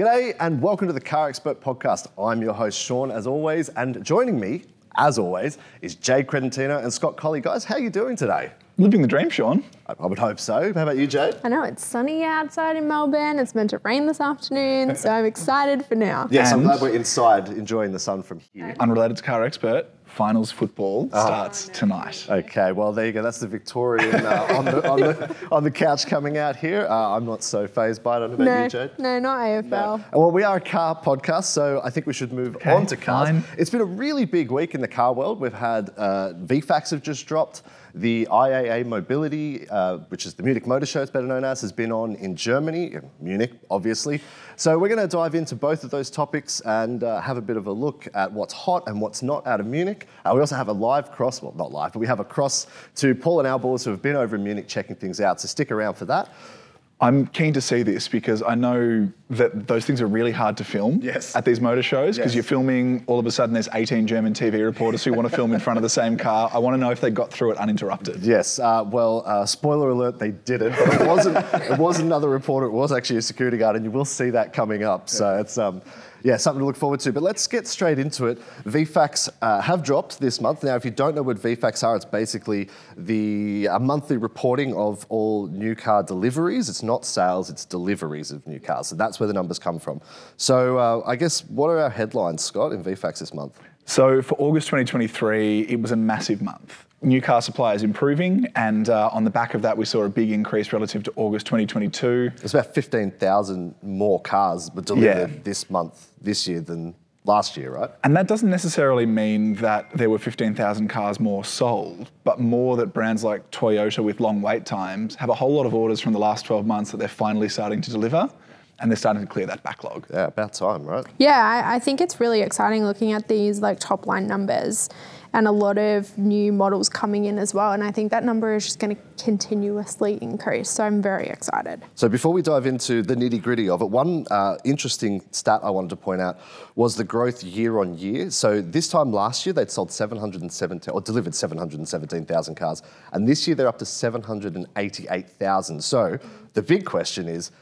G'day and welcome to the Car Expert Podcast. I'm your host, Sean, as always, and joining me, as always, is Jade Credentino and Scott Collie. Guys, how are you doing today? Living the dream, Sean. I, I would hope so. How about you, Jade? I know it's sunny outside in Melbourne. It's meant to rain this afternoon, so I'm excited for now. Yes, I'm And- glad we're inside enjoying the sun from here. Unrelated to car expert, finals football Oh. starts tonight. Okay, well there you go. That's the Victorian uh, on, the, on, the, on the couch coming out here. Uh, I'm not so phased by it. I don't know about No, you, Jade. no, not AFL. Well, we are a car podcast, so I think we should move on to cars. fine. It's been a really big week in the car world. We've had uh, VFACTS have just dropped. The IAA Mobility, uh, which is the Munich Motor Show, it's better known as, has been on in Germany, Munich, obviously. So we're going to dive into both of those topics and uh, have a bit of a look at what's hot and what's not out of Munich. Uh, we also have a live cross, well, not live, but we have a cross to Paul and Alborz who have been over in Munich checking things out. So stick around for that. I'm keen to see this because I know that those things are really hard to film Yes. at these motor shows because Yes. you're filming, all of a sudden, there's 18 German TV reporters who want to film in front of the same car. I want to know if they got through it uninterrupted. Yes. Uh, well, uh, spoiler alert, they didn't. But it wasn't. it wasn't another reporter. It was actually a security guard, and you will see that coming up. So it's um, yeah, something to look forward to. But let's get straight into it. VFACTS uh, have dropped this month. Now, if you don't know what VFACTS are, it's basically the a monthly reporting of all new car deliveries. It's not sales; it's deliveries of new cars. So that's where the numbers come from. So uh, I guess what are our headlines, Scott, in VFACTS this month? So for August 2023, it was a massive month. New car supply is improving, and uh, on the back of that, we saw a big increase relative to August 2022. It's about 15,000 more cars were delivered Yeah. this month, this year, than last year, right? And that doesn't necessarily mean that there were 15,000 cars more sold, but more that brands like Toyota with long wait times have a whole lot of orders from the last 12 months that they're finally starting to deliver, and they're starting to clear that backlog. Yeah, about time, right? Yeah, I, I think it's really exciting looking at these like top line numbers and a lot of new models coming in as well. And I think that number is just going to continuously increase. So I'm very excited. So before we dive into the nitty gritty of it, one uh, interesting stat I wanted to point out was the growth year on year. So this time last year, they'd sold 717 or delivered 717,000 cars. And this year, they're up to 788,000. So the big question is,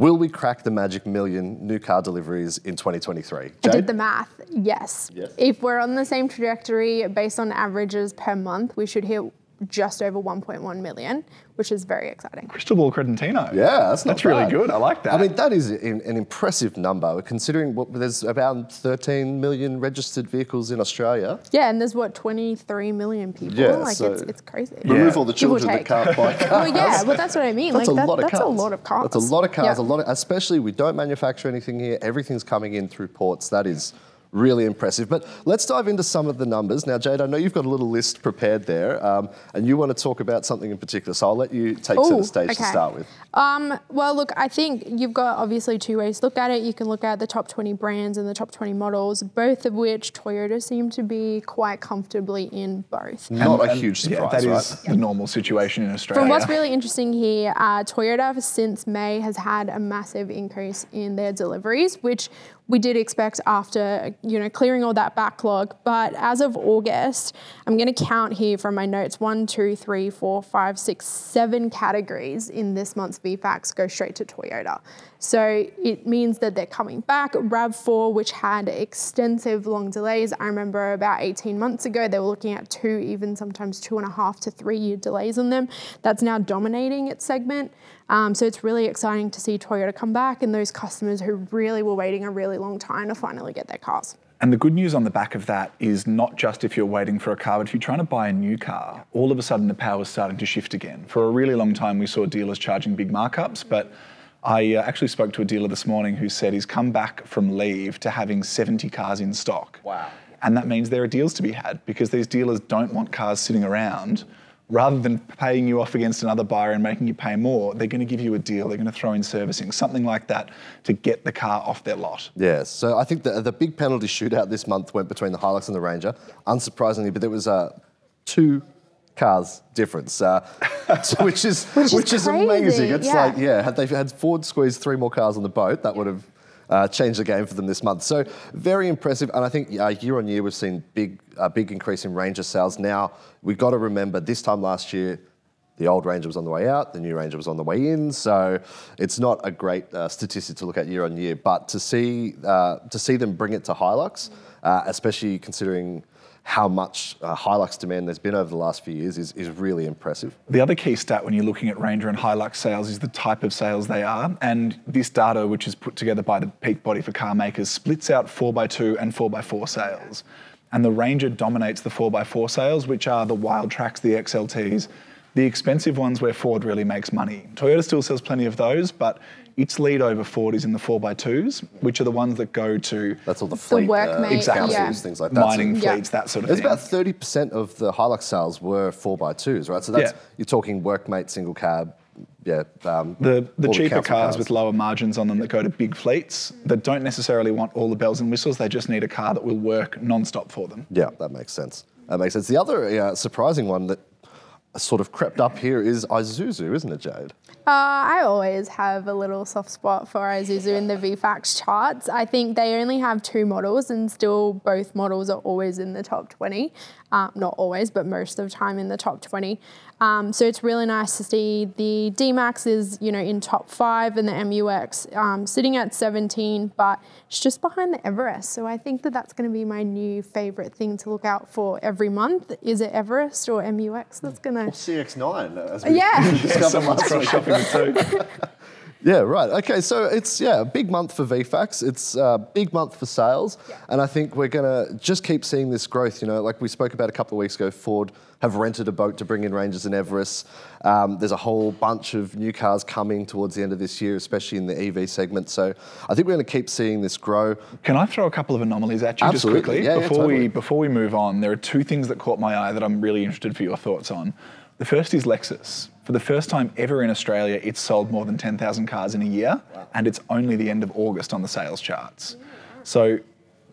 will we crack the magic million new car deliveries in 2023? I did the math. Yes. Yes. If we're on the same trajectory based on averages per month, we should hit just over 1.1 million, which is very exciting. Crystal Ball Credentino. Yeah, that's not That's really good. I like that. I mean, that is an, an impressive number considering what, there's about 13 million registered vehicles in Australia. Yeah, and there's what 23 million people. Yeah, like so- it's it's crazy. Remove all the Give or children that take. can't buy cars. Well, yeah, well that's what I mean. That's like a that- lot of that's cars. a lot of cars. That's a lot of cars. Yeah. A lot of, especially we don't manufacture anything here. Everything's coming in through ports. That is really impressive. But let's dive into some of the numbers now, Jade. I know you've got a little list prepared there, um, and you want to talk about something in particular. So I'll let you take to the Ooh, stage to start with. Um, well, look, I think you've got obviously two ways to look at it. You can look at the top 20 brands and the top 20 models, both of which Toyota seem to be quite comfortably in both. Not a And- huge yeah, surprise, that right? is the normal situation in Australia. From what's really interesting here, uh, Toyota since May has had a massive increase in their deliveries, which we did expect after you know clearing all that backlog. But as of August, I'm going to count here from my notes: one, two, three, four, five, six, seven categories in this month's VFACTS go straight to Toyota. So it means that they're coming back. RAV4, which had extensive long delays, I remember about 18 months ago, they were looking at two, even sometimes two and a half to three year delays on them. That's now dominating its segment. Um, so it's really exciting to see Toyota come back and those customers who really were waiting a really long time to finally get their cars. And the good news on the back of that is not just if you're waiting for a car, but if you're trying to buy a new car, all of a sudden the power is starting to shift again. For a really long time, we saw dealers charging big markups, but I uh, actually spoke to a dealer this morning who said he's come back from leave to having 70 cars in stock. Wow. And that means there are deals to be had because these dealers don't want cars sitting around. Rather than paying you off against another buyer and making you pay more, they're going to give you a deal. They're going to throw in servicing, something like that, to get the car off their lot. Yes, so I think the, the big penalty shootout this month went between the Hilux and the Ranger, unsurprisingly, but there was uh, two cars difference, uh, which is Which is amazing. It's yeah. like yeah, had they had Ford squeezed three more cars on the boat, that would have uh, the game for them this month. So very impressive, and I think uh, year on year we've seen big a big increase in Ranger sales. Now we've got to remember this time last year. the old Ranger was on the way out, the new Ranger was on the way in. So it's not a great uh, statistic to look at year on year. But to see uh, to see them bring it to Hilux, uh, especially considering how much uh, Hilux demand there's been over the last few years, is, is really impressive. The other key stat when you're looking at Ranger and Hilux sales is the type of sales they are. And this data, which is put together by the peak body for car makers, splits out 4x2 and 4x4 sales. And the Ranger dominates the 4x4 sales, which are the Wildtraks, the XLTs, the expensive ones where Ford really makes money. Toyota still sells plenty of those, but its lead over Ford is in the 4x2s, which are the ones that go to That's all the fleet, the workmate, councils, yeah. things like that. mining So Yeah. fleets, that sort of There's thing. about 30% of the Hilux sales were 4x2s, right? So that's, Yeah. you're talking workmate, single cab, yeah. Um, the, the all cheaper council cars, with lower margins on them that go to big fleets that don't necessarily want all the bells and whistles. They just need a car that will work non-stop for them. Yeah, that makes sense. That makes sense. The other uh, surprising one that sort of crept up here is Isuzu, isn't it, Jade? Uh, I always have a little soft spot for Isuzu in the VFACTS charts. I think they only have two models, and still both models are always in the top 20. Um, not always, but most of the time in the top 20. Um, so it's really nice to see the D-Max is, you know, in top five and the MU-X um, sitting at 17, but it's just behind the Everest. So I think that that's going to be my new favorite thing to look out for every month. Is it Everest or MU-X that's going to... CX9, as we Yeah. discovered Someone's last week. Cross shopping the two. Yeah, right. Okay, so it's yeah, a big month for VFACTS. It's a big month for sales, and I think we're gonna just keep seeing this growth. You know, like we spoke about a couple of weeks ago, Ford have rented a boat to bring in Rangers and Everest. Um, there's a whole bunch of new cars coming towards the end of this year, especially in the EV segment. So I think we're going to keep seeing this grow. Can I throw a couple of anomalies at you Absolutely. just quickly Yeah, yeah, before we before we move on? There are two things that caught my eye that I'm really interested for your thoughts on. The first is Lexus. For the first time ever in Australia, it's sold more than 10,000 cars in a year, and it's only the end of August on the sales charts. So,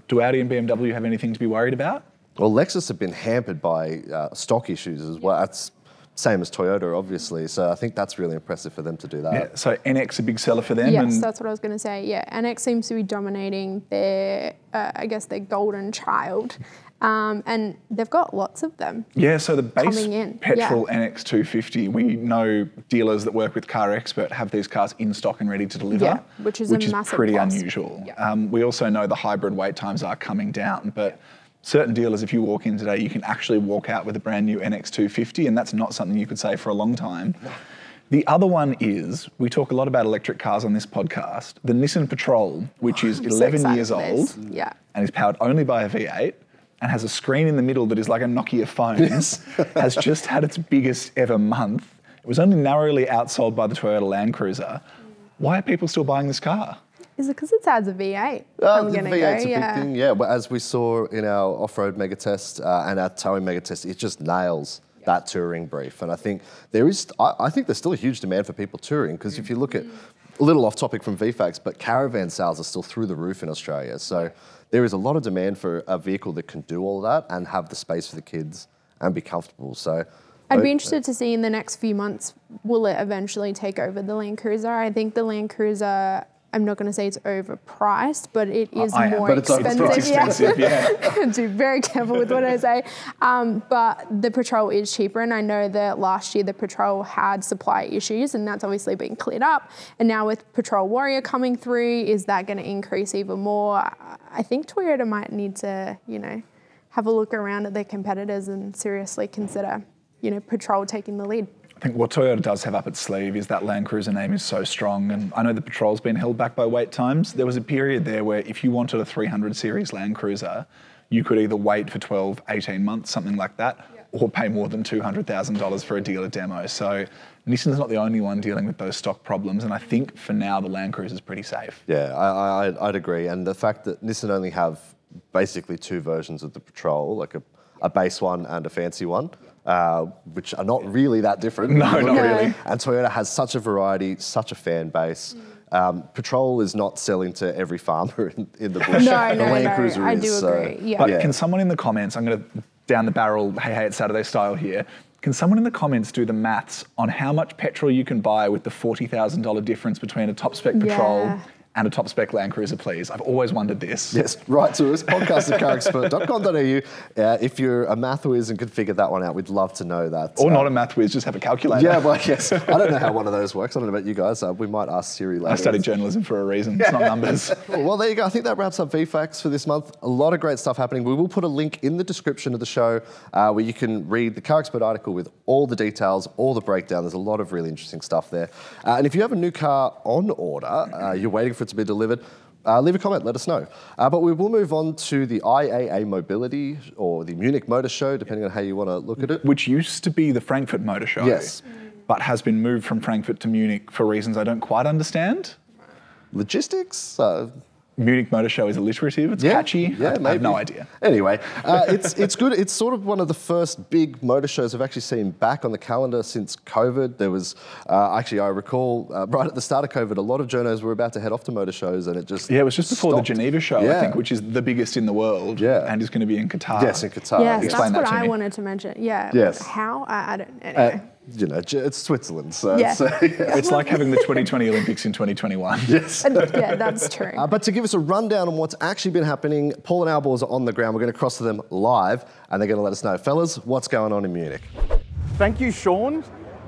do Audi and BMW have anything to be worried about? Well, Lexus have been hampered by uh, stock issues as well. That's same as Toyota, obviously. So I think that's really impressive for them to do that. Yeah. So NX a big seller for them. Yes, and that's what I was going to say. Yeah, NX seems to be dominating their, uh, I guess, their golden child, um, and they've got lots of them. Yeah, so the base coming in, petrol NX 250, we know dealers that work with Car Expert have these cars in stock and ready to deliver, Yeah, which is a massive pretty plus. unusual. Yeah. Um, we also know the hybrid wait times are coming down, but certain dealers, if you walk in today, you can actually walk out with a brand new NX 250, and that's not something you could say for a long time. The other one is we talk a lot about electric cars on this podcast. The Nissan Patrol, which is I'm so 11 excited years old. Yeah. and is powered only by a V8 and has a screen in the middle that is like a Nokia phone, has just had its biggest ever month. It was only narrowly outsold by the Toyota Land Cruiser. Why are people still buying this car? Is it because it has a V8? Uh, I'm the gonna V8's go, a yeah. big thing, yeah. But as we saw in our off-road mega test uh, and our towing mega test, it just nails that touring brief. And I think there is, I, I think there's still a huge demand for people touring because if you look at a little off topic from VFACTS, but caravan sales are still through the roof in Australia. So there is a lot of demand for a vehicle that can do all that and have the space for the kids and be comfortable. So I'd be interested to see in the next few months, will it eventually take over the Land Cruiser? I think the Land Cruiser, I'm not going to say it's overpriced, but it is I more expensive. overpriced. Expensive, yeah. to be very careful with what I say. Um, but the Patrol is cheaper, and I know that last year the Patrol had supply issues, and that's obviously been cleared up. And now with Patrol Warrior coming through, is that going to increase even more? I think Toyota might need to, you know, have a look around at their competitors and seriously consider, you know, Patrol taking the lead. I think what Toyota does have up its sleeve is that Land Cruiser name is so strong. And I know the Patrol's been held back by wait times. There was a period there where if you wanted a 300 series Land Cruiser, you could either wait for 12, 18 months, something like that, or pay more than $200,000 for a dealer demo. So Nissan's not the only one dealing with those stock problems. And I think for now, the Land Cruiser is pretty safe. Yeah, I, I, I'd- I'd agree. And the fact that Nissan only have basically two versions of the Patrol, like a, a base one and a fancy one, uh, which are not really that different. No, not look really. And Toyota has such a variety, such a fan base. Um, Patrol is not selling to every farmer in, in the bush. No, the no, Land no, Cruiser I is. do so- agree, yeah. But Yeah. can someone in the comments, I'm going to down the barrel, hey, hey, it's Saturday style here. Can someone in the comments do the maths on how much petrol you can buy with the $40,000 difference between a top spec Patrol Yeah. And a top spec Land Cruiser, please. I've always wondered this. Yes, write to us, podcast at carexpert.com.au. Uh, if you're a math whiz and could figure that one out, we'd love to know that. Or Uh, not a math whiz, just have a calculator. Yeah, well, yes. I don't know how one of those works. I don't know about you guys. Uh, we might ask Siri later. I studied journalism for a reason. It's not numbers. Well, there you go. I think that wraps up VFACTS for this month. A lot of great stuff happening. We will put a link in the description of the show uh, where you can read the Car Expert article with all the details, all the breakdown. There's a lot of really interesting stuff there. Uh, and if you have a new car on order, uh, you're waiting for to be delivered, uh, leave a comment, let us know. Uh, but we will move on to the IAA Mobility or the Munich Motor Show, depending on how you want to look at it. Which used to be the Frankfurt Motor Show. Yes. But has been moved from Frankfurt to Munich for reasons I don't quite understand. Logistics? Uh, Munich Motor Show is alliterative, it's Yeah, catchy. yeah, I, I have no idea. Anyway, uh, it's it's good. It's sort of one of the first big motor shows I've actually seen back on the calendar since COVID. There was uh, actually I recall uh, right at the start of COVID, a lot of journos were about to head off to motor shows, and it just Yeah, it was just before the Geneva show, I think, which is the biggest in the world. Yeah. And is going to be in Qatar. yes in Qatar. yes, explain that's that what to I me. wanted to mention. Yeah. Yes. How? I, I don't. Uh, Anyway. You know, it's Switzerland, so Yeah. it's, uh, yeah. It's like having the 2020 Olympics in 2021. yes. yeah, that's true. Uh, but to give us a rundown on what's actually been happening, Paul and Alborz are on the ground. We're going to cross to them live, and they're going to let us know, fellas, what's going on in Munich. Thank you, Sean.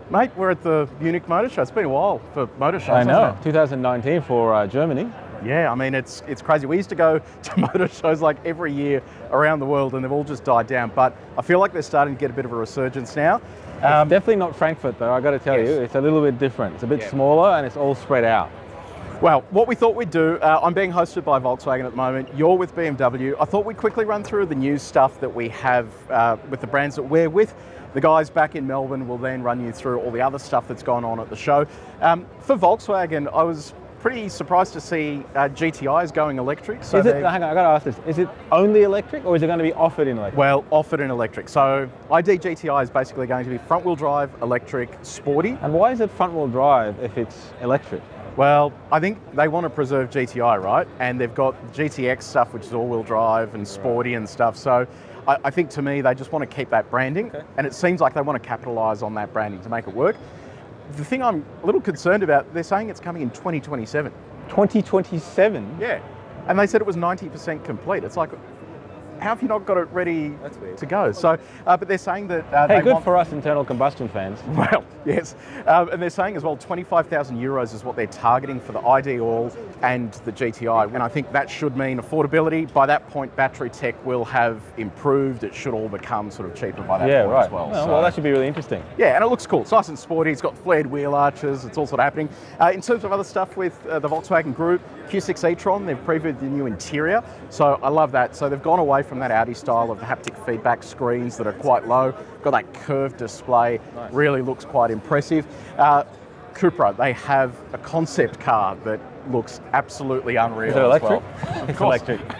Mate, we're at the Munich Motor Show. It's been a while for motor shows. I know, hasn't 2019 for uh, Germany. Yeah, I mean, it's it's crazy. We used to go to motor shows like every year around the world, and they've all just died down. But I feel like they're starting to get a bit of a resurgence now. Um, Definitely not Frankfurt though, I've got to tell Yes. you. It's a little bit different. It's a bit smaller and it's all spread out. Well, what we thought we'd do, uh, I'm being hosted by Volkswagen at the moment. You're with BMW. I thought we'd quickly run through the news stuff that we have uh, with the brands that we're with. The guys back in Melbourne will then run you through all the other stuff that's gone on at the show. Um, for Volkswagen, I was pretty surprised to see uh, GTI is going electric. So is it, hang on, I got to ask this. Is it only electric or is it going to be offered in electric? well, offered in electric. So ID GTI is basically going to be front wheel drive, electric, sporty. and why is it front wheel drive if it's electric? Well, I think they want to preserve GTI, right? And they've got GTX stuff, which is all-wheel drive and sporty and stuff. So I, I think to me, they just want to keep that branding, and it seems like they want to capitalise on that branding to make it work. The thing I'm a little concerned about, they're saying it's coming in 2027. 2027? Yeah, and they said it was 90% complete. It's like, how have you not got it ready to go? So, uh, but they're saying that uh, Hey, they good want- for us internal combustion fans. well, yes. Um, and they're saying as well 25,000 euros is what they're targeting for the ID All and the GTI. And I think that should mean affordability. By that point, battery tech will have improved. It should all become sort of cheaper by that Yeah, point right. as well. well, So- well, that should be really interesting. yeah, and it looks cool. It's nice and sporty. It's got flared wheel arches. It's all sort of happening. Uh, in terms of other stuff with uh, the Volkswagen Group, Q6 e-tron, they've previewed the new interior. So I love that. So they've gone away from that Audi style of the haptic feedback screens that are quite low. Got that curved display. Really looks quite impressive. Uh, Cupra, they have a concept car that looks absolutely unreal Is it as electric? well. Of it's course. electric.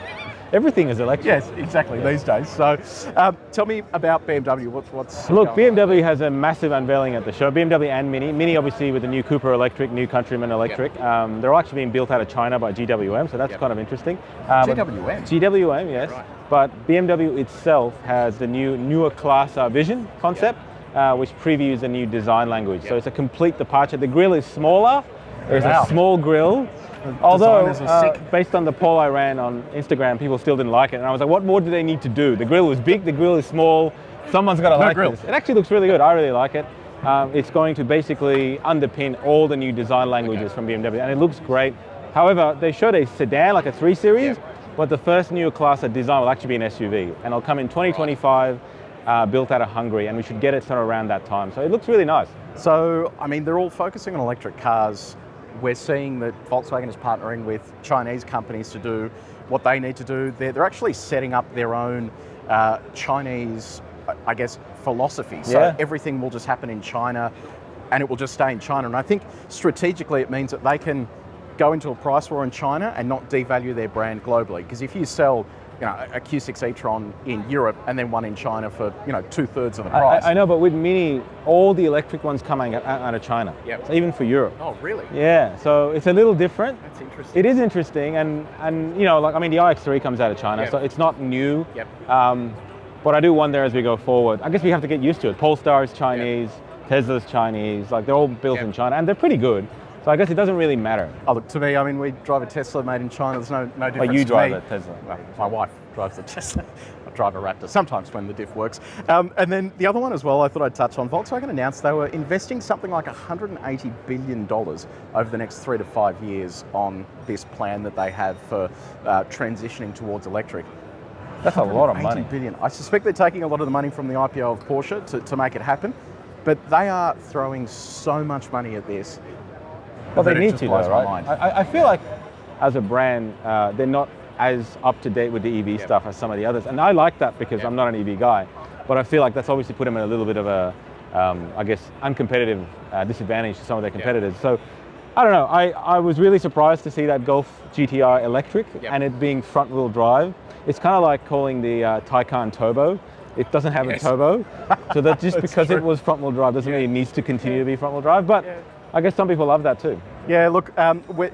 Everything is electric. Yes, exactly, these days. So um, tell me about BMW. What's, what's Look, going on? BMW has a massive unveiling at the show. BMW and Mini. Mini, obviously, with the new Cooper Electric, new Countryman Electric. Um, they're actually being built out of China by GWM, so that's kind of interesting. But- GWM? GWM, yes. But BMW itself has the new newer class uh, vision concept, uh, which previews a new design language. So it's a complete departure. The grille is smaller. There's Wow. a small grille. Although, uh, sick. based on the poll I ran on Instagram, people still didn't like it. And I was like, what more do they need to do? The grill was big, the grill is small. Someone's got to like grill. this. It actually looks really good. I really like it. Um, it's going to basically underpin all the new design languages from BMW, and it looks great. However, they showed a sedan, like a 3 Series, but the first new class of design will actually be an SUV, and it'll come in 2025, uh, built out of Hungary, and we should get it sort of around that time. So it looks really nice. So, I mean, they're all focusing on electric cars. We're seeing that Volkswagen is partnering with Chinese companies to do what they need to do. They're, they're actually setting up their own uh, Chinese, I- I guess, philosophy. So Yeah. everything will just happen in China and it will just stay in China. And I think strategically it means that they can go into a price war in China and not devalue their brand globally. Because if you sell you know, a Q6 e-tron in Europe and then one in China for you know two thirds of the price. I- I know, but with Mini, all the electric ones coming out, out of China, Yep. So even for Europe. Oh, really? Yeah, so it's a little different. That's interesting. It is interesting, and and you know, like I mean, the iX3 comes out of China, Yep. so it's not new. Yep. Um, but I do wonder as we go forward. I guess we have to get used to it. Polestar is Chinese, Tesla's Chinese, like they're all built Yep. in China, and they're pretty good. So I guess it doesn't really matter. Oh, look, to me, I mean, we drive a Tesla made in China. There's no, no difference you to drive a Tesla. Well, my wife drives a Tesla. I drive a Raptor sometimes when the diff works. Um, and then the other one as well, I thought I'd touch on. Volkswagen announced they were investing something like 180 billion dollars over the next three to five years on this plan that they have for uh, transitioning towards electric. That's a lot of money. billion. I suspect they're taking a lot of the money from the IPO of Porsche to, to make it happen, but they are throwing so much money at this. Well, they need to, though, right? I, I- feel like as a brand, uh, they're not as up to date with the EV stuff as some of the others, and I like that because I'm not an EV guy. But I feel like that's obviously put them in a little bit of a, um, I guess, uncompetitive uh, disadvantage to some of their competitors. So. I don't know. I, I was really surprised to see that Golf GTI electric and it being front wheel drive. It's kind of like calling the uh, Taycan Turbo. It doesn't have Yes. a turbo. So that just because it was front wheel drive doesn't mean it needs to continue to be front wheel drive. But I guess some people love that too. Yeah, look, um, we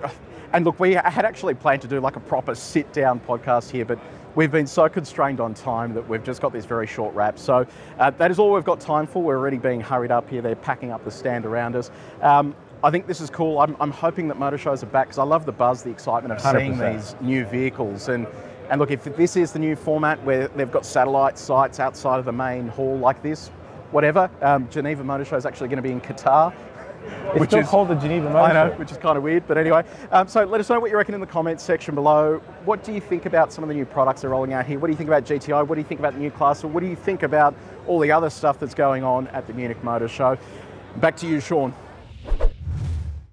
and look, we had actually planned to do like a proper sit-down podcast here, but we've been so constrained on time that we've just got this very short wrap. So uh, that is all we've got time for. We're already being hurried up here. They're packing up the stand around us. Um, I think this is cool. I'm, I'm hoping that motor shows are back because I love the buzz, the excitement of seeing 100%. these new vehicles. And and look, if this is the new format where they've got satellite sites outside of the main hall like this, whatever. Um, Geneva Motor Show is actually going to be in Qatar. It's Which still is- called the Geneva Motor I know, Show. which is kind of weird, but anyway. Um, so let us know what you reckon in the comments section below. What do you think about some of the new products they're rolling out here? What do you think about GTI? What do you think about the new class? Or what do you think about all the other stuff that's going on at the Munich Motor Show? Back to you, Sean.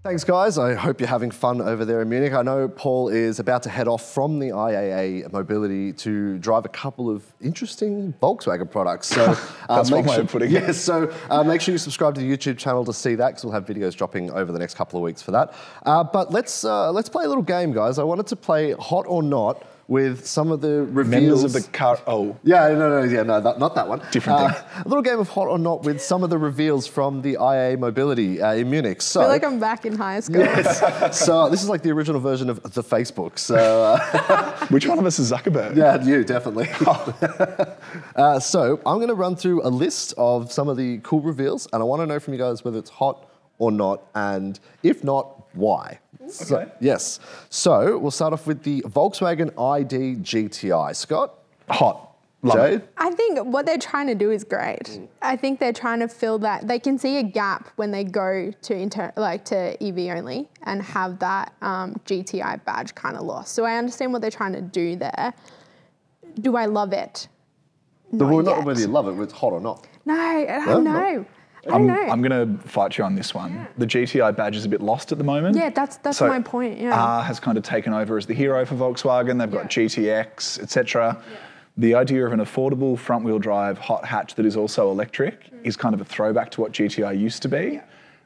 Thanks, guys. I hope you're having fun over there in Munich. I know Paul is about to head off from the IAA Mobility to drive a couple of interesting Volkswagen products. So uh, make way sure, of putting it. Yes, so uh, make sure you subscribe to the YouTube channel to see that because we'll have videos dropping over the next couple of weeks for that. Uh, but let's uh, let's play a little game, guys. I wanted to play Hot or Not with some of the reveals. Members of the car. Oh, Yeah, no, no, yeah, no, that, not that one. Different Uh, thing. A little game of hot or not with some of the reveals from the IAA Mobility uh, in Munich. So, I feel like I'm back in high school. Yes. so this is like the original version of the Facebook. So, uh, which one of us is Zuckerberg? yeah, you definitely. uh, so I'm going to run through a list of some of the cool reveals, and I want to know from you guys whether it's hot or not, and if not, why. So- yes. So we'll start off with the Volkswagen ID GTI. Scott, Hot. Love Jade. it. I think what they're trying to do is great. I think they're trying to fill that. They can see a gap when they go to inter, like to EV only and have that um, GTI badge kind of lost. So I understand what they're trying to do there. Do I love it? The, well, not yet. whether you love it, it's hot or not. No, I don't No? know. I don't I'm. I'm going to fight you on this one. The GTI badge is a bit lost at the moment. Yeah, that's- that's So my point, yeah. R has kind of taken over as the hero for Volkswagen. They've got Yeah. GTX, etc. The idea of an affordable front-wheel drive hot hatch that is also electric Mm. is kind of a throwback to what GTI used to be.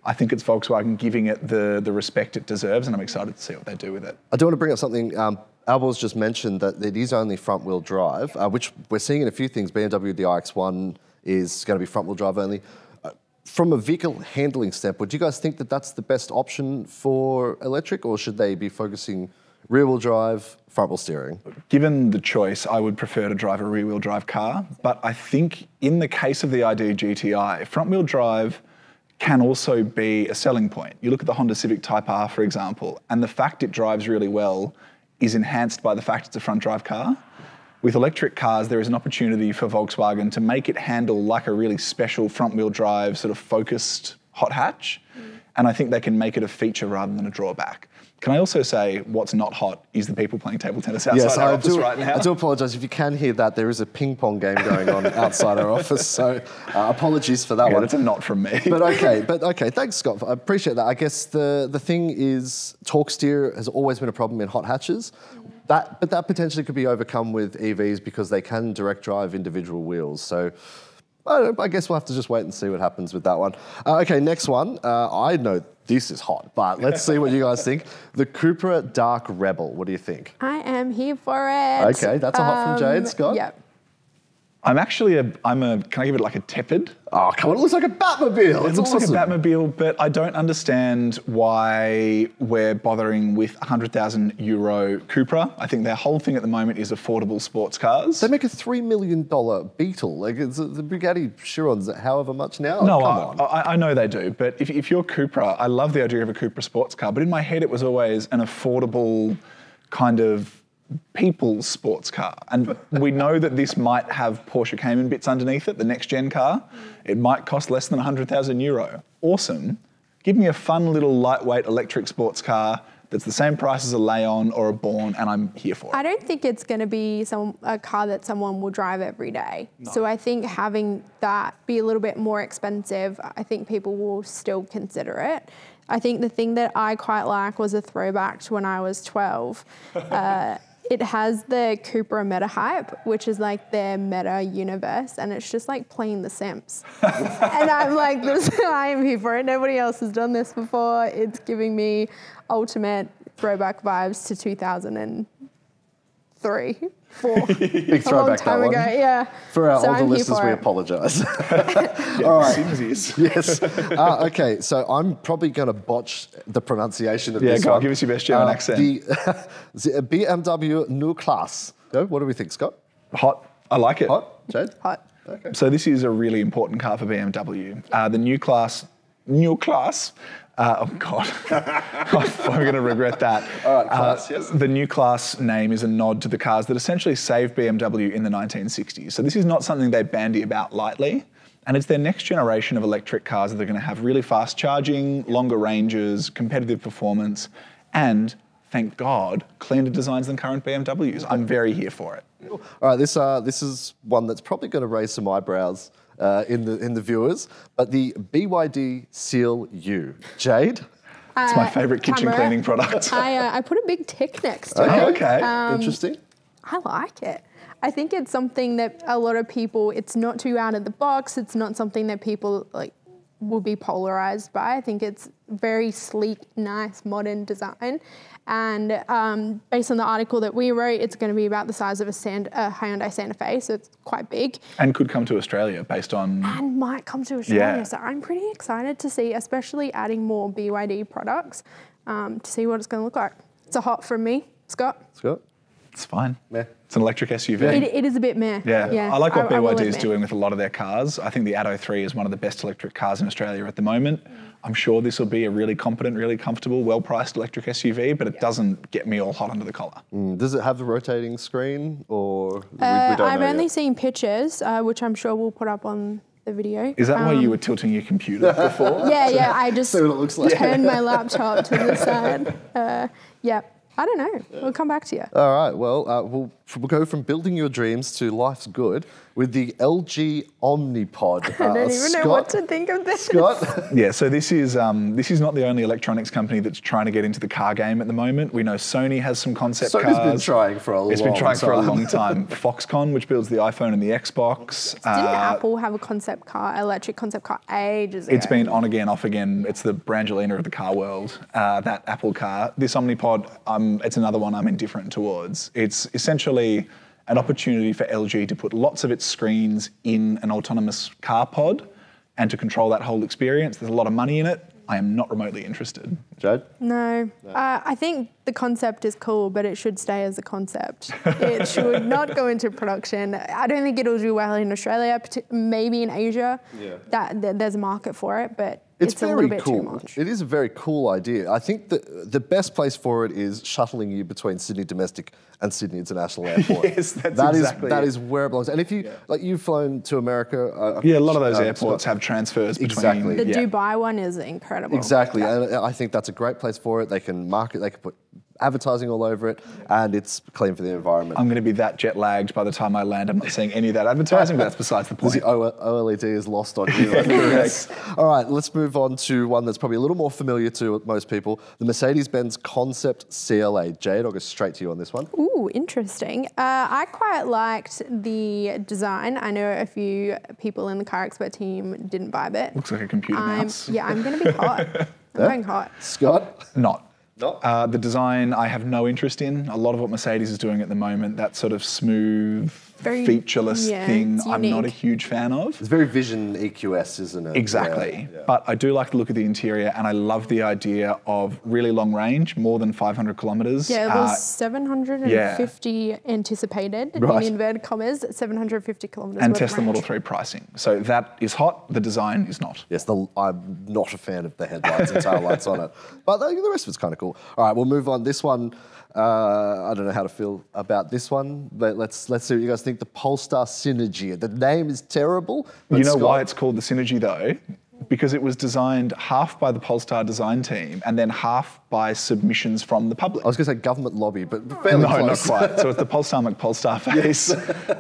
I think it's Volkswagen giving it the, the respect it deserves, and I'm excited to see what they do with it. I do want to bring up something. Um, Alborz just mentioned that it is only front wheel drive, uh, which we're seeing in a few things. BMW, the iX1 is going to be front wheel drive only. From a vehicle handling standpoint, do you guys think that that's the best option for electric, or should they be focusing rear wheel drive, front wheel steering? Given the choice, I would prefer to drive a rear wheel drive car. But I think in the case of the ID GTI, front wheel drive can also be a selling point. You look at the Honda Civic Type R, for example, and the fact it drives really well is enhanced by the fact it's a front drive car. With electric cars, there is an opportunity for Volkswagen to make it handle like a really special front wheel drive, sort of focused hot hatch. And I think they can make it a feature rather than a drawback. Can I also say what's not hot is the people playing table tennis outside our I office do. right now? I do apologise if you can hear that. There is a ping pong game going on outside our office, so uh, apologies for that Yeah, one. It's a not from me. but okay, but okay. Thanks, Scott. I appreciate that. I guess the the thing is, torque steer has always been a problem in hot hatches. That, but that potentially could be overcome with EVs because they can direct drive individual wheels. So. I, don't, I guess we'll have to just wait and see what happens with that one. Uh, okay, next one. Uh, I know this is hot, but let's see what you guys think. The Cupra Dark Rebel. What do you think? I am here for it. Okay, that's a hot from Jade. Scott? Yep. I'm actually a. I'm a. Can I give it like a tepid? Oh, come on, it looks like a Batmobile. It It's looks awesome. like a Batmobile, but I don't understand why we're bothering with 100,000 euro Cupra. I think their whole thing at the moment is affordable sports cars. They make a $3 million Beetle. Like, it's, the Bugatti Chiron's at however much now. No, I. I, I know they do, but if, if you're Cupra, I love the idea of a Cupra sports car, but in my head it was always an affordable kind of people's sports car. And we know that this might have Porsche Cayman bits underneath it, the next gen car. It might cost less than 100,000 euro. Awesome. Give me a fun little lightweight electric sports car that's the same price as a Leon or a Born, and I'm here for it. I don't think it's going to be some a car that someone will drive every day. So I think having that be a little bit more expensive, I think people will still consider it. I think the thing that I quite like was a throwback to when I was 12. Uh, it has the Cupra Meta Hype, which is like their meta universe, and it's just like playing The Sims. and I'm like, this, I am here for it. Nobody else has done this before. It's giving me ultimate throwback vibes to 2003, four. Big a long time that ago, one. yeah. For our So older I'm listeners, we it. apologise. All right. Simsies. yes. Uh, okay, so I'm probably going to botch the pronunciation of Yeah, this go on, give us your best German Uh, accent. The, the BMW New Class. No, what do we think, Scott? Hot. I like it. Hot? Jade? Hot. Okay. So this is a really important car for BMW. Uh, the new class, new class. Uh, oh God, I'm going to regret that. All right, class, yes. The new class name is a nod to the cars that essentially saved BMW in the 1960s. So this is not something they bandy about lightly. And it's their next generation of electric cars that are going to have really fast charging, longer ranges, competitive performance, and thank God, cleaner designs than current BMWs. I'm very here for it. All right, this, uh, this is one that's probably going to raise some eyebrows uh, in, the, in the viewers, but the BYD Seal U. Jade? It's my favorite kitchen camera. cleaning product. I, uh, I put a big tick next to Okay, it. okay. Um, Interesting. I like it. I think it's something that a lot of people, it's not too out of the box. It's not something that people like will be polarized by. I think it's very sleek, nice, modern design. And um, based on the article that we wrote, it's going to be about the size of a, Sand, a Hyundai Santa Fe, so it's quite big. and could come to Australia based on. and might come to Australia. Yeah. So I'm pretty excited to see, especially adding more BYD products, um, to see what it's going to look like. It's a hot from me, Scott. Scott? It's fine. Meh. It's an electric SUV. It, it is a bit meh. yeah. I like what I will BYD is doing with a lot of their cars. I think the Atto 3 is one of the best electric cars in Australia at the moment. I'm sure this will be a really competent, really comfortable, well-priced electric SUV, but it doesn't get me all hot under the collar. Mm, Does it have the rotating screen or we, we Uh, I've only yet? seen pictures, uh, which I'm sure we'll put up on the video. Is that why you Um, were tilting your computer before? Yeah, yeah. I just See what it looks like. turned my laptop to the side. Uh, yeah. I don't know. We'll come back to you. All right. Well, uh, we'll, we'll go from building your dreams to life's good with the LG Omnipod. I don't Uh, even know what to think of this. Scott, Yeah, so this is um, this is not the only electronics company that's trying to get into the car game at the moment. We know Sony has some concept Sony's cars. Sony's been trying for a It's long been trying for a time. long time. Foxconn, which builds the iPhone and the Xbox. Didn't uh, Apple have a concept car, electric concept car, ages ago? It's been on again, off again. It's the Brangelina of the car world. Uh, that Apple car. This Omnipod, um, it's another one I'm indifferent towards. It's essentially an opportunity for LG to put lots of its screens in an autonomous car pod and to control that whole experience. There's a lot of money in it. I am not remotely interested. Jade. No, uh, I think the concept is cool, but it should stay as a concept. it should not go into production. I don't think it'll do well in Australia, maybe in Asia. Yeah. That, that there's a market for it, but It's, it's, very little bit cool. too much. It is a very cool idea. I think that the best place for it is shuttling you between Sydney Domestic and Sydney International Airport. Yes, that's That is- exactly that it. is where it belongs. And if you like, you've flown to America. Uh, Yeah, a lot of those uh, airports have transfers between. Exactly. the yeah. Dubai one is incredible. Exactly, and I think that's a great place for it. They can market, they can put advertising all over it, and it's clean for the environment. I'm going to be that jet lagged by the time I land. I'm not seeing any of that advertising, but that's besides the point. the OLED is lost on you. Yes. All right, let's move on to one that's probably a little more familiar to most people the Mercedes Benz Concept CLA. Jade, I'll go straight to you on this one. Ooh, interesting. Uh, I quite liked the design. I know a few people in the car expert team didn't vibe it. Looks like a computer I'm, mouse. yeah, I'm going to be hot. I'm going hot. Scott? Not. Not? Uh, the design I have no interest in. A lot of what Mercedes is doing at the moment, that sort of smooth, Very- featureless yeah, thing I'm not a huge fan of. It's very Vision EQS, isn't it? Exactly. Yeah, yeah. But I do like the look of the interior and I love the idea of really long range, more than 500 kilometers. Yeah, it Uh, was 750 anticipated Right. in inverted commas, 750 kilometers. and worth of Tesla Model 3 pricing. So that is hot, the design is not. Yes, the, I'm not a fan of the headlights and tail lights on it, but the, the rest of it's kind of cool. All right, we'll move on. This one, uh, I don't know how to feel about this one, but let's let's see what you guys think. The Polestar Synergy. The name is terrible. but you know why it's called the Synergy though? Because it was designed half by the Polestar design team and then half by submissions from the public. I was going to say government lobby, but fairly no, close. not quite. So it's the Polestar McPolestar face.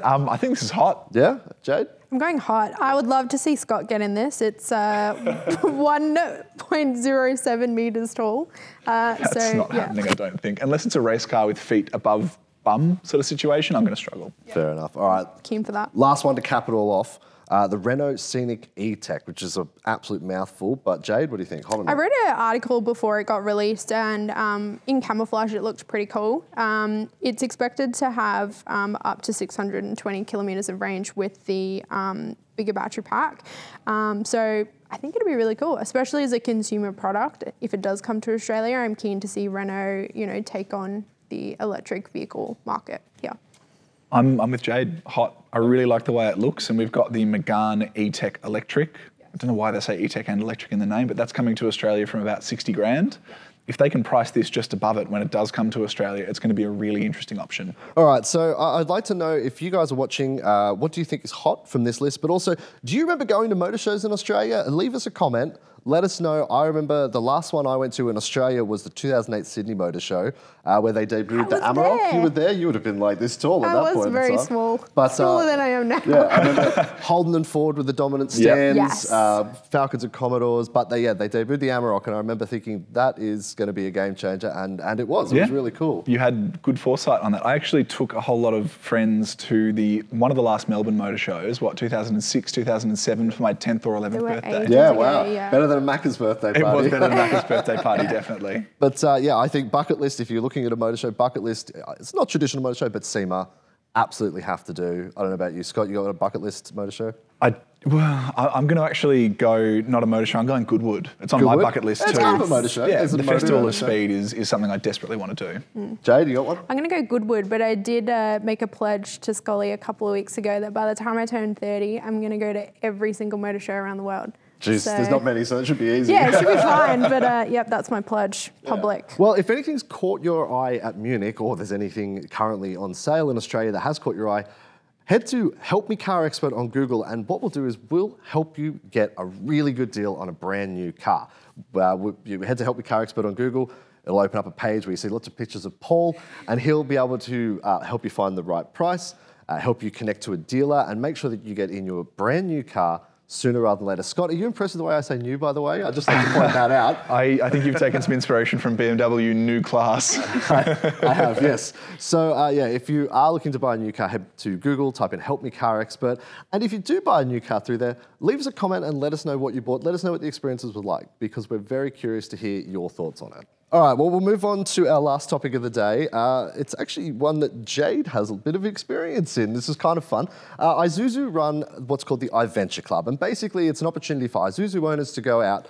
um, I think this is hot. Yeah, Jade. I'm going hot. I would love to see Scott get in this. It's uh, 1.07 meters tall. Uh, That's so, not yeah. happening, I don't think. Unless it's a race car with feet above bum sort of situation, I'm going to struggle. Fair enough. All right, Keen for that. last one to cap it all off. Uh, the Renault Scenic E-Tech, which is an absolute mouthful. But Jade, what do you think? Hot I read an article before it got released, and um, in camouflage, it looked pretty cool. Um, it's expected to have um, up to 620 kilometers of range with the um, bigger battery pack. Um, so I think it'll be really cool, especially as a consumer product. If it does come to Australia, I'm keen to see Renault, you know, take on the electric vehicle market here. I'm, I'm with Jade. Hot. I really like the way it looks, and we've got the Megane E-Tech Electric. I don't know why they say E-Tech and Electric in the name, but that's coming to Australia from about 60 grand. If they can price this just above it when it does come to Australia, it's going to be a really interesting option. All right, so I'd like to know if you guys are watching, uh, what do you think is hot from this list? But also, do you remember going to motor shows in Australia? Leave us a comment. Let us know. I remember the last one I went to in Australia was the 2008 Sydney Motor Show, uh, where they debuted the was Amarok. there. You were there. You would have been like this tall at I that was point. in very small, But, smaller uh, than I am now. Yeah, I remember Holden and Ford with the dominant Yep. stands, Yes. uh, Falcons and Commodores. But they, yeah, they debuted the Amarok, and I remember thinking that is going to be a game changer, and, and it was. It was really cool. You had good foresight on that. I actually took a whole lot of friends to the one of the last Melbourne motor shows, what 2006, 2007 for my 10th or 11th They were birthday. ages Yeah, ago, wow. yeah. Better than a Macca's birthday party. It party. was better than Macca's birthday party, definitely. But uh, yeah, I think bucket list. If you're looking at a motor show, bucket list. uh, It's not traditional motor show, but SEMA absolutely have to do. I don't know about you, Scott. You got a bucket list motor show? I, well, I, I'm going to actually go not a motor show. I'm going Goodwood. It's on Goodwood? my bucket list It's too. kind of a motor show. Yeah, It's the Festival of show. Speed is, is something I desperately want to do. Jade, you got one? I'm going to go Goodwood, but I did uh, make a pledge to Scully a couple of weeks ago that by the time I turn 30, I'm going to go to every single motor show around the world. Jeez, So- there's not many, so it should be easy. Yeah, it should be fine, but uh, yep, that's my pledge. Public. Well, if anything's caught your eye at Munich, or there's anything currently on sale in Australia that has caught your eye, head to Help Me Car Expert on Google, and what we'll do is we'll help you get a really good deal on a brand new car. Uh, we- you head to Help Me Car Expert on Google. It'll open up a page where you see lots of pictures of Paul, and he'll be able to uh, help you find the right price, uh, help you connect to a dealer, and make sure that you get in your brand new car sooner rather than later. Scott, are you impressed with the way I say new, by the way? I'd just like to point that out. I, I think you've taken some inspiration from BMW New Class. I have, yes. So, uh, yeah, if you are looking to buy a new car, head to Google, type in Help Me Car Expert. And if you do buy a new car through there, leave us a comment and let us know what you bought. Let us know what the experiences were like because we're very curious to hear your thoughts on it. All right, well, we'll move on to our last topic of the day. Uh, it's actually one that Jade has a bit of experience in. This is kind of fun. Uh, Isuzu run what's called the iVenture Club, and basically it's an opportunity for Isuzu owners to go out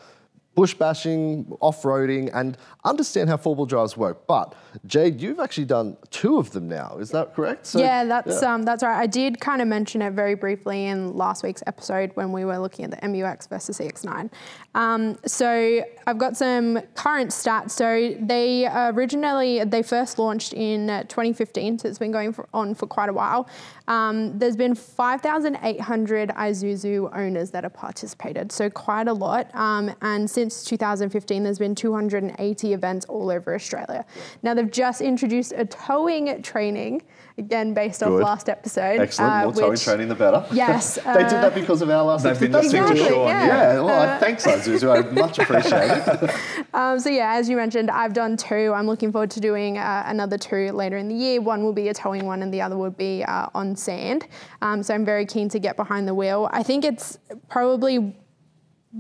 bush bashing, off-roading, and understand how four-wheel drives work. But Jade, you've actually done two of them now. Is that correct? So- yeah, that's yeah. um, that's right. I did kind of mention it very briefly in last week's episode when we were looking at the MU-X versus CX9. Um, so I've got some current stats. So they originally they first launched in uh, 2015, so it's been going for, on for quite a while. Um, there's been 5,800 Isuzu owners that have participated, so quite a lot. Um, and since 2015, there's been 280 events all over Australia. Now they've just introduced a towing training, again based off last episode. Excellent. uh, More towing training, the better. Yes, they uh, did that because of our last They've been episode. listening to Exactly, Sean. yeah. Yeah, well, thanks, Isuzu. I much appreciate it. Um, so yeah, as you mentioned, I've done two. I'm looking forward to doing uh, another two later in the year. One will be a towing one, and the other would be uh, on sand. Um, so I'm very keen to get behind the wheel. I think it's probably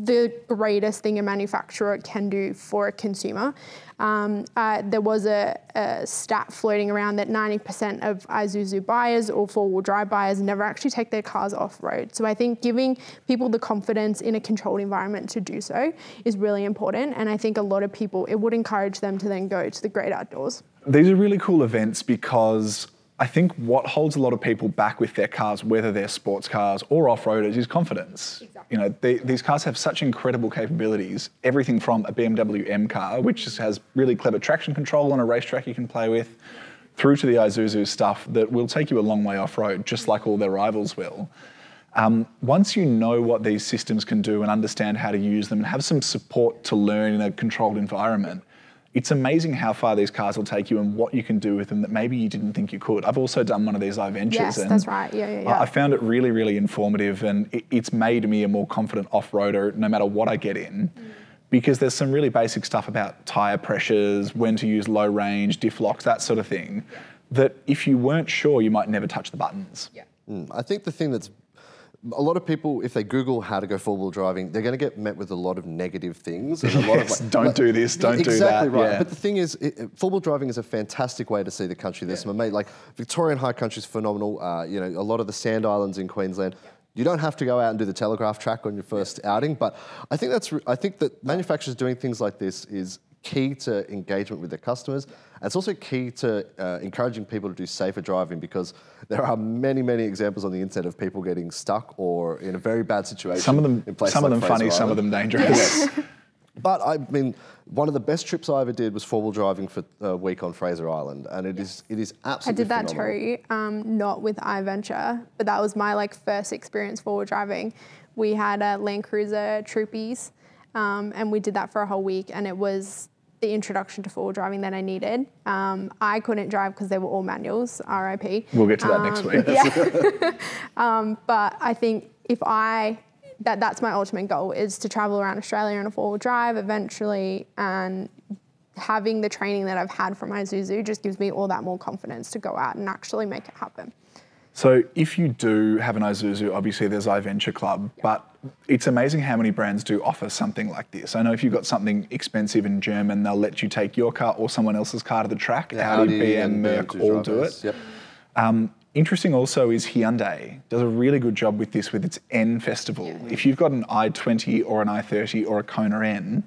the greatest thing a manufacturer can do for a consumer. Um, uh, there was a, a, stat floating around that 90% of Isuzu buyers or four-wheel drive buyers never actually take their cars off-road. So I think giving people the confidence in a controlled environment to do so is really important. And I think a lot of people, it would encourage them to then go to the great outdoors. These are really cool events because I think what holds a lot of people back with their cars, whether they're sports cars or off-roaders, is confidence. Exactly. You know, they, these cars have such incredible capabilities. Everything from a BMW M car, which has really clever traction control on a racetrack you can play with, through to the Isuzu stuff that will take you a long way off-road, just like all their rivals will. Um, once you know what these systems can do and understand how to use them and have some support to learn in a controlled environment, it's amazing how far these cars will take you and what you can do with them that maybe you didn't think you could. I've also done one of these iVentures. Yes, and that's right. Yeah, yeah, yeah. I found it really, really informative and it, it's made me a more confident off-roader no matter what I get in. Mm. Because there's some really basic stuff about tyre pressures, when to use low range, diff locks, that sort of thing, that if you weren't sure, you might never touch the buttons. Yeah. Mm, I think the thing that's a lot of people, if they Google how to go four-wheel driving, they're going to get met with a lot of negative things. And a lot yes, of like, don't like, do this, don't exactly do that. Exactly right. Yeah. But the thing is, four-wheel driving is a fantastic way to see the country. There's yeah. some amazing, like Victorian High Country is phenomenal. Uh, you know, a lot of the sand islands in Queensland. You don't have to go out and do the telegraph track on your first outing, but I think that's I think that manufacturers doing things like this is key to engagement with their customers. And it's also key to uh, encouraging people to do safer driving because there are many, many examples on the internet of people getting stuck or in a very bad situation. Some of them, some like of them Fraser funny, Island. some of them dangerous. Yes. But I mean, one of the best trips I ever did was four-wheel driving for a week on Fraser Island, and it is it is absolutely. I did that phenomenal. too, um, not with iVenture, but that was my like first experience four-wheel driving. We had a LandCruiser Troopies, um, and we did that for a whole week, and it was the introduction to four-wheel driving that I needed. Um, I couldn't drive because they were all manuals, RIP. We'll get to that um, next week. Yeah. um, but I think if I, that that's my ultimate goal is to travel around Australia in a four-wheel drive eventually and having the training that I've had from Isuzu just gives me all that more confidence to go out and actually make it happen. So if you do have an Isuzu, obviously there's iVenture Club, but it's amazing how many brands do offer something like this. I know if you've got something expensive in German, they'll let you take your car or someone else's car to the track. Yeah, Audi, Audi BM, Merc all do it. Yep. Um, interesting also is Hyundai does a really good job with this with its N festival. If you've got an i20 or an i30 or a Kona N,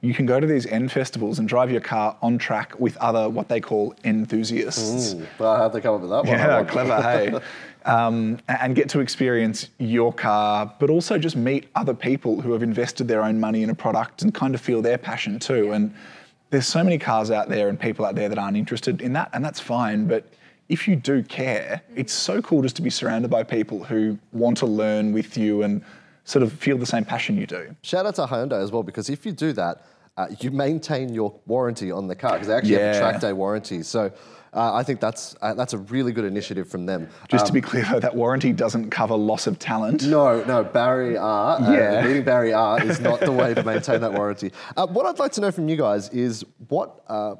you can go to these N festivals and drive your car on track with other what they call enthusiasts. Mm, well, how'd they come up with that one? Yeah, clever, hey. Um, and get to experience your car, but also just meet other people who have invested their own money in a product and kind of feel their passion too. And there's so many cars out there and people out there that aren't interested in that, and that's fine. But if you do care, it's so cool just to be surrounded by people who want to learn with you and sort of feel the same passion you do. Shout out to Hyundai as well, because if you do that, uh, you maintain your warranty on the car because they actually have a track day warranty. So uh, I think that's uh, that's a really good initiative from them. Just to Um, be clear though, that warranty doesn't cover loss of talent. No, no, Barry R. Uh, Yeah. Barry R. is not the way to maintain that warranty. Uh, what I'd like to know from you guys is what, uh,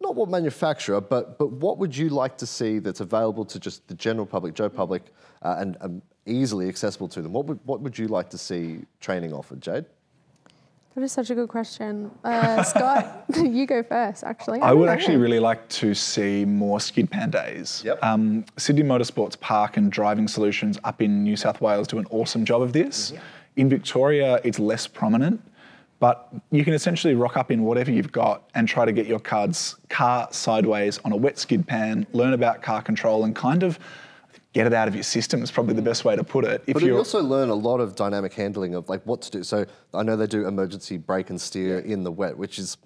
not what manufacturer, but but what would you like to see that's available to just the general public, Joe public, uh, and um, easily accessible to them? What would what would you like to see training offered, Jade? That is such a good question. Uh, Scott, you go first, actually. I don't would know. actually really like to see more skid pan days. Yep. Um, Sydney Motorsports Park and Driving Solutions up in New South Wales do an awesome job of this. In Victoria, it's less prominent, but you can essentially rock up in whatever you've got and try to get your car's car sideways on a wet skid pan, learn about car control, and kind of get it out of your system is probably the best way to put it. If But you also learn a lot of dynamic handling of like what to do. So I know they do emergency brake and steer in the wet, which is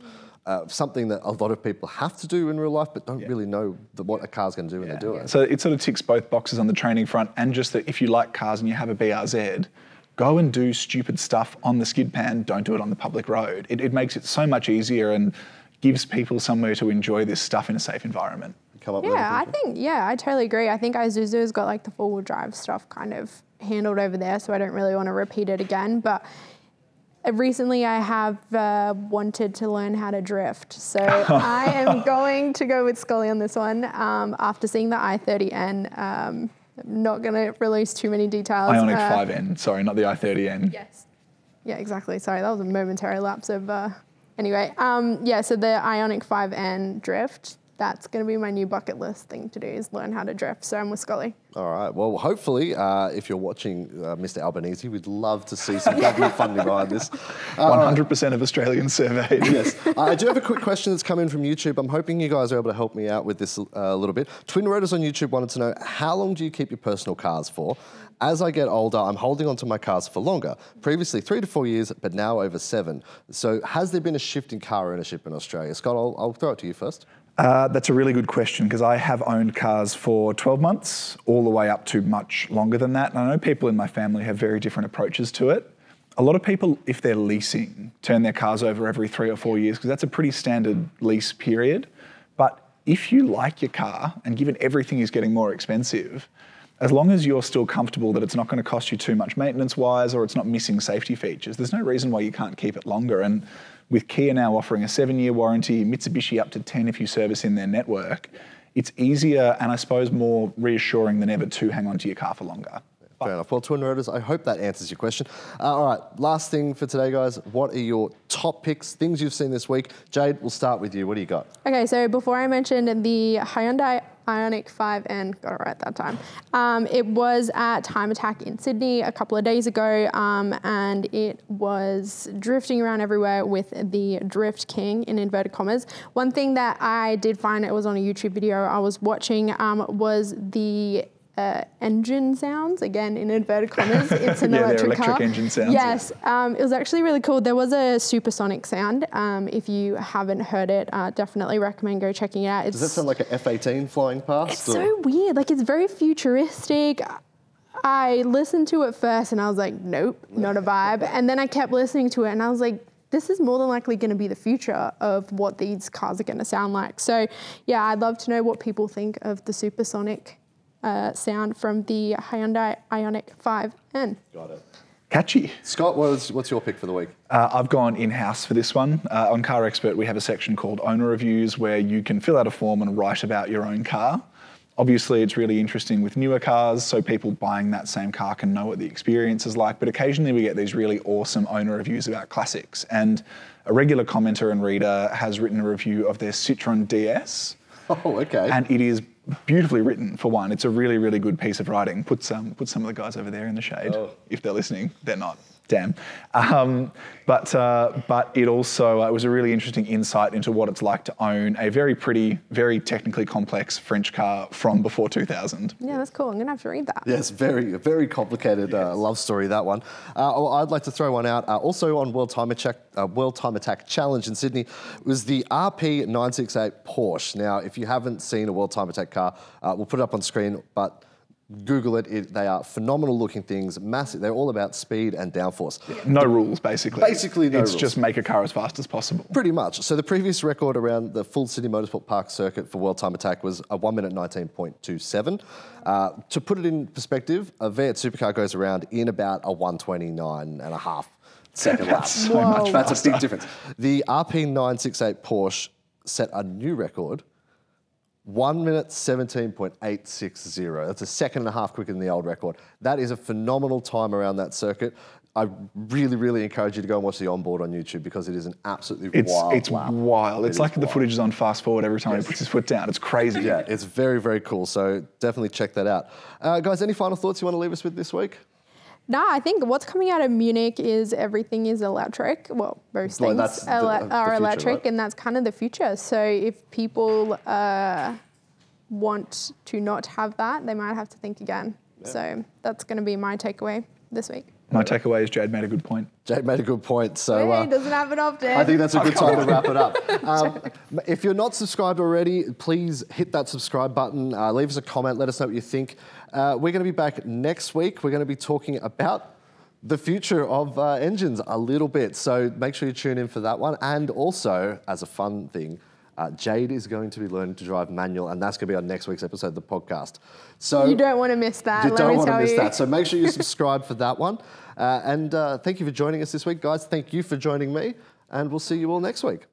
uh, something that a lot of people have to do in real life, but don't really know the, what a car's going to do when they do it. So it sort of ticks both boxes on the training front, and just that if you like cars and you have a BRZ, go and do stupid stuff on the skid pan. Don't do it on the public road. It, it makes it so much easier and gives people somewhere to enjoy this stuff in a safe environment. Come up Yeah, I think, yeah, I totally agree. I think Isuzu's got like the four wheel drive stuff kind of handled over there, so I don't really want to repeat it again. But uh, recently I have uh, wanted to learn how to drift. So I am going to go with Scully on this one um, after seeing the i30N. Um, I'm not going to release too many details. Ioniq Uh, 5N, sorry, not the i30N. Yes. Yeah, exactly. Sorry, that was a momentary lapse of uh, Anyway, um, yeah, so the Ioniq 5N drift, that's going to be my new bucket list thing to do is learn how to drift. So I'm with Scully. All right. Well, hopefully, uh, if you're watching uh, Mr. Albanese, we'd love to see some government funding behind this. Uh, 100% of Australians surveyed. yes. Uh, I do have a quick question that's come in from YouTube. I'm hoping you guys are able to help me out with this uh, a little bit. Twin Rotors on YouTube wanted to know how long do you keep your personal cars for? As I get older, I'm holding onto my cars for longer. Previously three to four years, but now over seven. So has there been a shift in car ownership in Australia? Scott, I'll, I'll throw it to you first. Uh, that's a really good question because I have owned cars for 12 months, all the way up to much longer than that. And I know people in my family have very different approaches to it. A lot of people, if they're leasing, turn their cars over every three or four years because that's a pretty standard lease period. But if you like your car and given everything is getting more expensive, as long as you're still comfortable that it's not going to cost you too much maintenance wise or it's not missing safety features, there's no reason why you can't keep it longer. And with Kia now offering a seven year warranty, Mitsubishi up to 10 if you service in their network, it's easier and I suppose more reassuring than ever to hang on to your car for longer. Fair enough. Well, Twin Rotors, I hope that answers your question. Uh, all right, last thing for today, guys. What are your top picks, things you've seen this week? Jade, we'll start with you. What do you got? Okay, so before I mentioned the Hyundai Ioniq 5N, got it right that time. Um, it was at Time Attack in Sydney a couple of days ago, um, and it was drifting around everywhere with the Drift King in inverted commas. One thing that I did find, it was on a YouTube video I was watching, um, was the uh, engine sounds again in inverted commas. It's an Yeah, they're electric, electric car. engine sounds, Yes, um, it was actually really cool. There was a supersonic sound. Um, if you haven't heard it, uh, definitely recommend go checking it out. It's Does that sound like an F-18 flying past? it's or- so weird. Like it's very futuristic. I listened to it first and I was like, nope, not a vibe. And then I kept listening to it and I was like, this is more than likely going to be the future of what these cars are going to sound like. So, yeah, I'd love to know what people think of the supersonic uh, sound from the Hyundai Ioniq 5N. Got it. Catchy. Scott, what is, what's your pick for the week? Uh, I've gone in house for this one. Uh, on CarExpert, we have a section called Owner Reviews where you can fill out a form and write about your own car. Obviously, it's really interesting with newer cars, so people buying that same car can know what the experience is like. But occasionally, we get these really awesome owner reviews about classics. And a regular commenter and reader has written a review of their Citroen DS. Oh, okay. And it is beautifully written for one. It's a really, really good piece of writing. Put some, put some of the guys over there in the shade. Oh. If they're listening, they're not. Damn. Um, but uh, but it also uh, was a really interesting insight into what it's like to own a very pretty, very technically complex French car from before 2000. Yeah, that's cool. I'm going to have to read that. Yes, very, very complicated uh, love story that one. Uh, I'd like to throw one out. Uh, also on World Time Attack, uh, World Time Attack Challenge in Sydney was the RP968 Porsche. Now, if you haven't seen a World Time Attack car, uh, we'll put it up on screen, but. Google it. it. They are phenomenal looking things, massive. They're all about speed and downforce. No rules, basically. Basically no It's rules. just make a car as fast as possible. Pretty much. So the previous record around the full Sydney Motorsport Park circuit for World Time Attack was a 1 minute 19.27. Uh, to put it in perspective, a V8 supercar goes around in about a 129 and a half second lap. That's so Whoa. much That's a big difference. The RP968 Porsche set a new record. One minute 17.860. That's a second and a half quicker than the old record. That is a phenomenal time around that circuit. I really, really encourage you to go and watch the onboard on YouTube because it is an absolutely It's wild it's lap. wild. It It's like the wild. footage is on fast forward every time he puts his foot down. It's crazy. Yeah, it's very, very cool. So definitely check that out. Uh, guys, any final thoughts you want to leave us with this week? No, I think what's coming out of Munich is everything is electric. Well, most Well, things the- ele- the are future, electric, right? and that's kind of the future. So if people uh, want to not have that, they might have to think again. So that's going to be my takeaway this week. My takeaway is Jade made a good point. Jade made a good point. So hey, uh, doesn't happen often. I think that's a good time to wrap it up. Um, if you're not subscribed already, please hit that subscribe button. Uh, leave us a comment. Let us know what you think. Uh, we're going to be back next week. We're going to be talking about the future of uh, engines a little bit. So make sure you tune in for that one. And also, as a fun thing, uh, Jade is going to be learning to drive manual, and that's going to be on next week's episode of the podcast. So you don't want to miss that. you let don't me want to miss you. that. So make sure you subscribe for that one. Uh, and uh, thank you for joining us this week, guys. Thank you for joining me, and we'll see you all next week.